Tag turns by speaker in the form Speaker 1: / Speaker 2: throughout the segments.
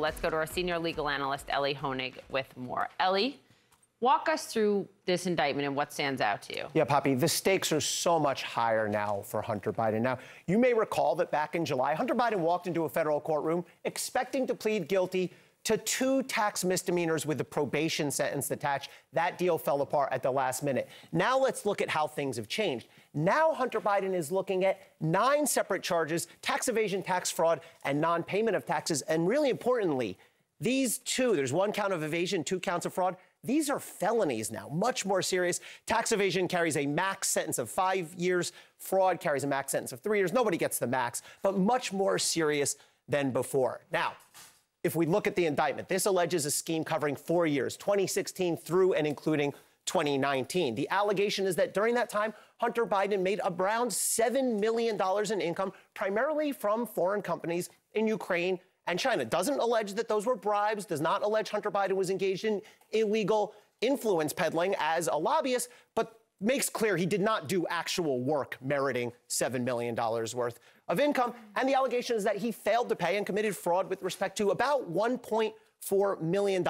Speaker 1: Let's go to our senior legal analyst, Elie Honig, with more. Elie, walk us through this indictment and what stands out to you.
Speaker 2: Yeah, Poppy, the stakes are so much higher now for Hunter Biden. Now, you may recall that back in July, Hunter Biden walked into a federal courtroom expecting to plead guilty to two tax misdemeanors with a probation sentence attached. That deal fell apart at the last minute. Now let's look at how things have changed. Now Hunter Biden is looking at nine separate charges tax evasion, tax fraud, and non payment of taxes. And really importantly, these two there's one count of evasion, two counts of fraud. These are felonies now, much more serious. Tax evasion carries a max sentence of five years, fraud carries a max sentence of three years. Nobody gets the max, but much more serious than before. Now, if we look at the indictment, this alleges a scheme covering four years, 2016 through and including 2019. The allegation is that during that time, Hunter Biden made around $7 million in income, primarily from foreign companies in Ukraine and China. Doesn't allege that those were bribes, does not allege Hunter Biden was engaged in illegal influence peddling as a lobbyist, but makes clear he did not do actual work meriting $7 million worth of income. And the allegation is that he failed to pay and committed fraud with respect to about $1.4 million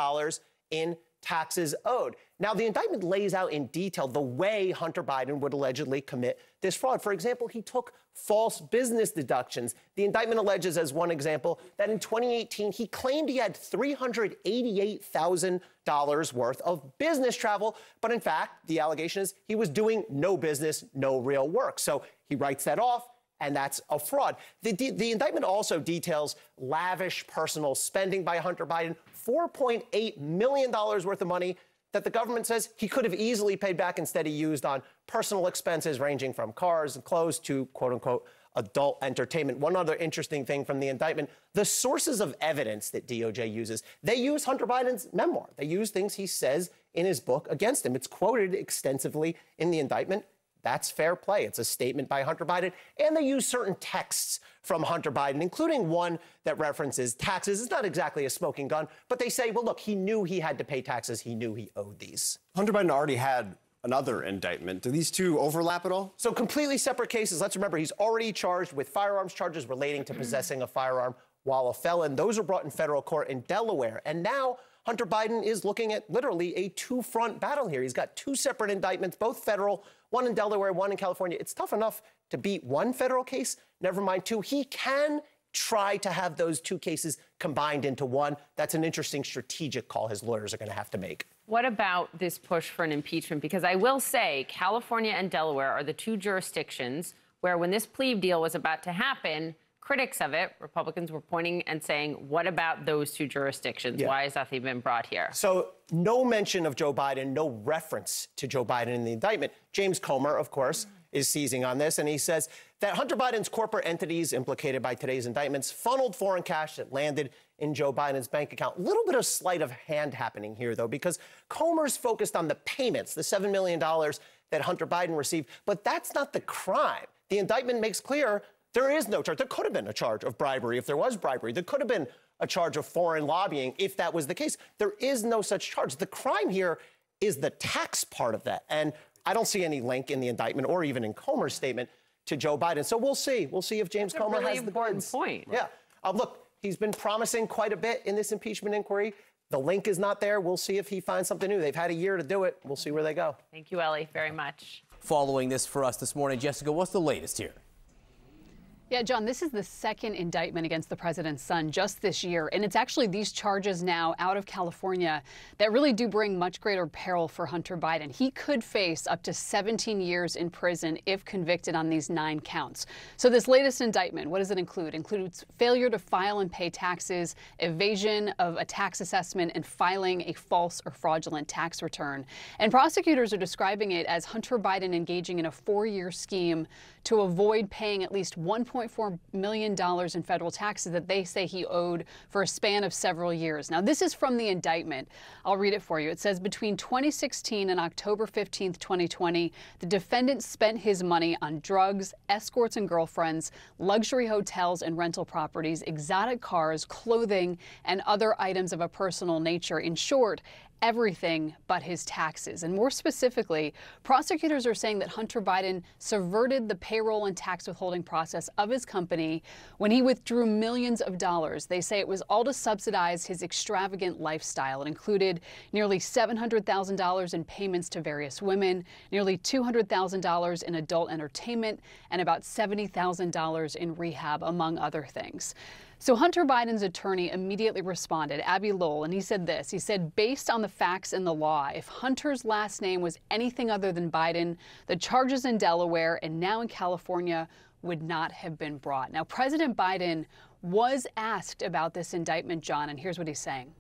Speaker 2: in taxes owed. Now, the indictment lays out in detail the way Hunter Biden would allegedly commit this fraud. For example, he took false business deductions. The indictment alleges, as one example, that in 2018 he claimed he had $388,000 worth of business travel, but in fact, the allegation is he was doing no business, no real work. So he writes that off and that's a fraud. The, the, indictment also details lavish personal spending by Hunter Biden, $4.8 million worth of money that the government says he could have easily paid back. Instead, he used on personal expenses ranging from cars and clothes to quote unquote adult entertainment. One other interesting thing from the indictment the sources of evidence that DOJ uses, they use Hunter Biden's memoir. They use things he says in his book against him. It's quoted extensively in the indictment. That's fair play. It's a statement by Hunter Biden. And they use certain texts from Hunter Biden, including one that references taxes. It's not exactly a smoking gun, but they say, well, look, he knew he had to pay taxes. He knew he owed these.
Speaker 3: Hunter Biden already had another indictment. Do these two overlap at all?
Speaker 2: So, completely separate cases. Let's remember, he's already charged with firearms charges relating to possessing a firearm while a felon. Those are brought in federal court in Delaware. And now, Hunter Biden is looking at literally a two front battle here. He's got two separate indictments, both federal, one in Delaware, one in California. It's tough enough to beat one federal case, never mind two. He can try to have those two cases combined into one. That's an interesting strategic call his lawyers are going to have to make.
Speaker 1: What about this push for an impeachment? Because I will say California and Delaware are the two jurisdictions where, when this plea deal was about to happen, critics of it, Republicans were pointing and saying, what about those two jurisdictions? Yeah. Why has that even brought here?
Speaker 2: So, no mention of Joe Biden, no reference to Joe Biden in the indictment. James Comer, of course, is seizing on this, and he says that Hunter Biden's corporate entities implicated by today's indictments funneled foreign cash that landed in Joe Biden's bank account. A little bit of sleight of hand happening here, though, because Comer's focused on the payments, the $7 million that Hunter Biden received, but that's not the crime. The indictment makes clear there is no charge. There could have been a charge of bribery if there was bribery. There could have been a charge of foreign lobbying if that was the case. There is no such charge. The crime here is the tax part of that. And I don't see any link in the indictment or even in Comer's statement to Joe Biden. So we'll see. We'll see if James
Speaker 1: That's
Speaker 2: Comer
Speaker 1: really
Speaker 2: has the
Speaker 1: important point.
Speaker 2: Yeah. Uh, look, he's been promising quite a bit in this impeachment inquiry. The link is not there. We'll see if he finds something new. They've had a year to do it. We'll see where they go.
Speaker 1: Thank you, Elie, very much.
Speaker 4: Following this for us this morning, Jessica, what's the latest here?
Speaker 5: Yeah, John, this is the second indictment against the president's son just this year. And it's actually these charges now out of California that really do bring much greater peril for Hunter Biden. He could face up to 17 years in prison if convicted on these nine counts. So, this latest indictment, what does it include? It includes failure to file and pay taxes, evasion of a tax assessment, and filing a false or fraudulent tax return. And prosecutors are describing it as Hunter Biden engaging in a four year scheme to avoid paying at least $1.4 million in federal taxes that they say he owed for a span of several years. Now, this is from the indictment. I'll read it for you. It says between 2016 and October 15, 2020, the defendant spent his money on drugs, escorts and girlfriends, luxury hotels and rental properties, exotic cars, clothing, and other items of a personal nature. In short, everything but his taxes. And more specifically, prosecutors are saying that Hunter Biden subverted the payroll and tax withholding process of his company when he withdrew millions of dollars. They say it was all to subsidize his extravagant lifestyle. It included nearly $700,000 in payments to various women, nearly $200,000 in adult entertainment, and about $70,000 in rehab, among other things. So Hunter Biden's attorney immediately responded, Abbe Lowell, and he said this. He said, based on the facts and the law, if Hunter's last name was anything other than Biden, the charges in Delaware and now in California would not have been brought. Now, President Biden was asked about this indictment, John, and here's what he's saying.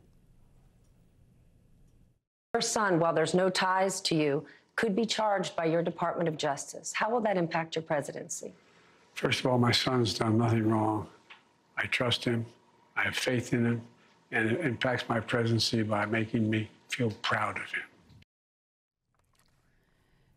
Speaker 6: Your son, while there's no ties to you, could be charged by your Department of Justice. How will that impact your presidency?
Speaker 7: First of all, my son's done nothing wrong. I trust him. I have faith in him. And it impacts my presidency by making me feel proud of him.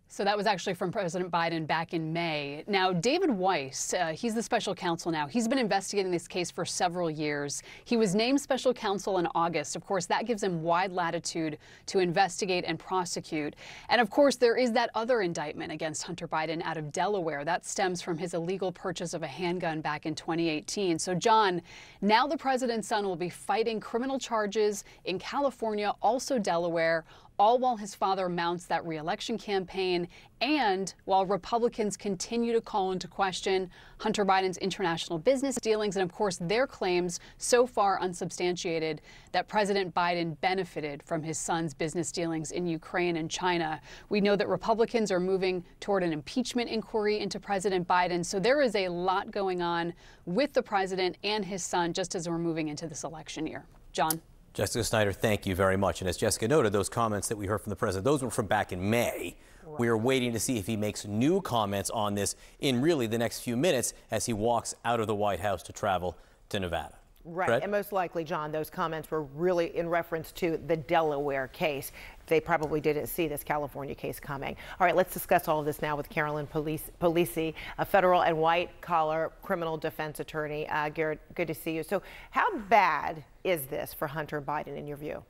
Speaker 5: So that was actually from President Biden back in May. Now, David Weiss, uh, he's the special counsel now. He's been investigating this case for several years. He was named special counsel in August. Of course, that gives him wide latitude to investigate and prosecute. And of course, there is that other indictment against Hunter Biden out of Delaware. That stems from his illegal purchase of a handgun back in 2018. So, John, now the president's son will be fighting criminal charges in California, also Delaware all while his father mounts that reelection campaign and while Republicans continue to call into question Hunter Biden's international business dealings and, of course, their claims, so far unsubstantiated, that President Biden benefited from his son's business dealings in Ukraine and China. We know that Republicans are moving toward an impeachment inquiry into President Biden. So there is a lot going on with the president and his son just as we're moving into this election year. John.
Speaker 4: Jessica Schneider, thank you very much. And as Jessica noted, those comments that we heard from the president, those were from back in May. We are waiting to see if he makes new comments on this in really the next few minutes as he walks out of the White House to travel to Nevada.
Speaker 8: Right, and most likely, John, those comments were really in reference to the Delaware case. They probably didn't see this California case coming. All right, let's discuss all of this now with Carolyn Polisi, a federal and white collar criminal defense attorney. Uh, Garrett, good to see you. So, how bad is this for Hunter Biden in your view?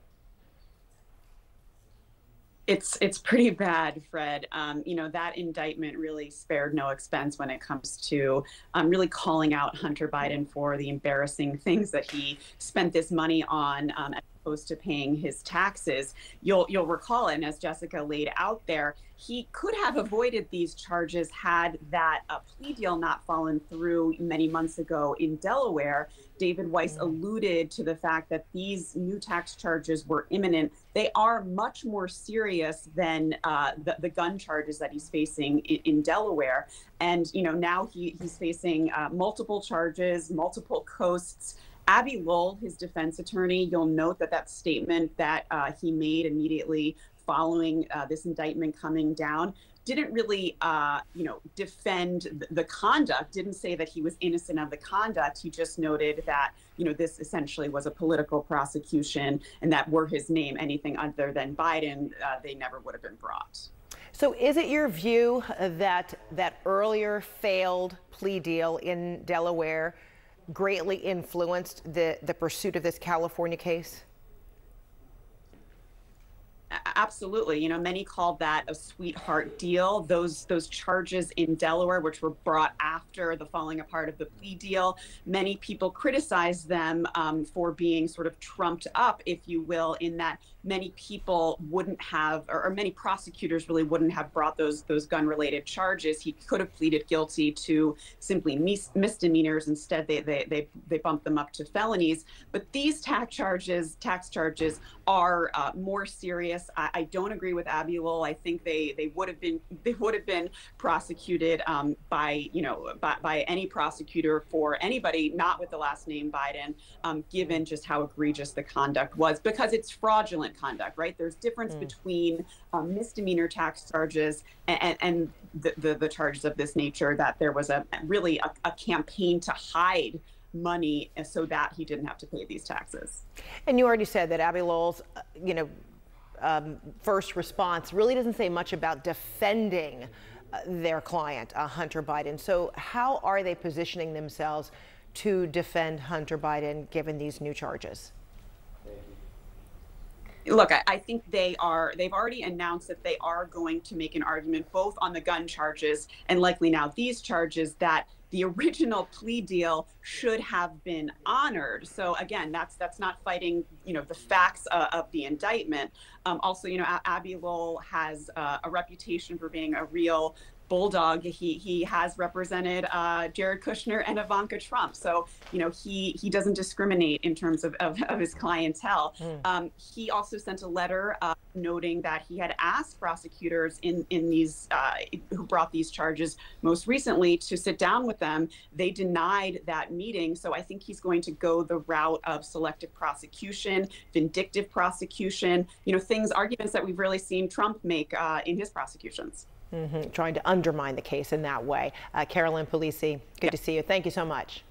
Speaker 9: It's it's pretty bad, Fred. Um, you know that indictment really spared no expense when it comes to um, really calling out Hunter Biden for the embarrassing things that he spent this money on. Um, opposed to paying his taxes, you'll you'll recall, and as Jessica laid out there, he could have avoided these charges had that uh, plea deal not fallen through many months ago in Delaware. David Weiss mm. alluded to the fact that these new tax charges were imminent. They are much more serious than uh, the, the, gun charges that he's facing in, in, Delaware. And, you know, now he, he's facing uh, multiple charges, multiple coasts. Abbe Lowell, his defense attorney, you'll note that that statement that uh, he made immediately following uh, this indictment coming down didn't really, uh, you know, defend the conduct, didn't say that he was innocent of the conduct. He just noted that, you know, this essentially was a political prosecution and that were his name anything other than Biden, uh, they never would have been brought.
Speaker 8: So is it your view that that earlier failed plea deal in Delaware greatly influenced the, the pursuit of this California case?
Speaker 9: Absolutely. You know, many called that a sweetheart deal. Those those charges in Delaware, which were brought after the falling apart of the plea deal, many people criticized them um, for being sort of trumped up, if you will, in that many people wouldn't have, or, or many prosecutors really wouldn't have brought those those gun-related charges. He could have pleaded guilty to simply mis- misdemeanors. Instead, they, they they they bumped them up to felonies. But these tax charges, tax charges, are uh, more serious. I, I, don't agree with Lowell. I think they they would have been they would have been prosecuted um, by you know by, by, any prosecutor for anybody not with the last name Biden, um, given just how egregious the conduct was because it's fraudulent conduct, right? There's difference mm. between um, misdemeanor tax charges and, and the, the, the, charges of this nature that there was a really a, a campaign to hide money so that he didn't have to pay these taxes.
Speaker 8: And you already said that Abbe Lowell's, uh, you know, um, first response really doesn't say much about defending uh, their client, uh, Hunter Biden. So how are they positioning themselves to defend Hunter Biden given these new charges?
Speaker 9: look, I, I, think they are, they've already announced that they are going to make an argument both on the gun charges and likely now these charges that the original plea deal should have been honored. So again, that's that's not fighting, you know, the facts uh, of the indictment. Um, also, you know, Abbe Lowell has uh, a reputation for being a real bulldog. He he has represented uh, Jared Kushner and Ivanka Trump, so you know he he doesn't discriminate in terms of of, of his clientele. Mm. Um, he also sent a letter uh, noting that he had asked prosecutors in in these uh, who brought these charges most recently to sit down with them. They denied that meeting, so I think he's going to go the route of selective prosecution, vindictive prosecution. You know, things arguments that we've really seen Trump make uh, in his prosecutions.
Speaker 8: Mm -hmm. Trying to undermine the case in that way. Uh, Carolyn Puglisi, good yeah. to see you. Thank you so much.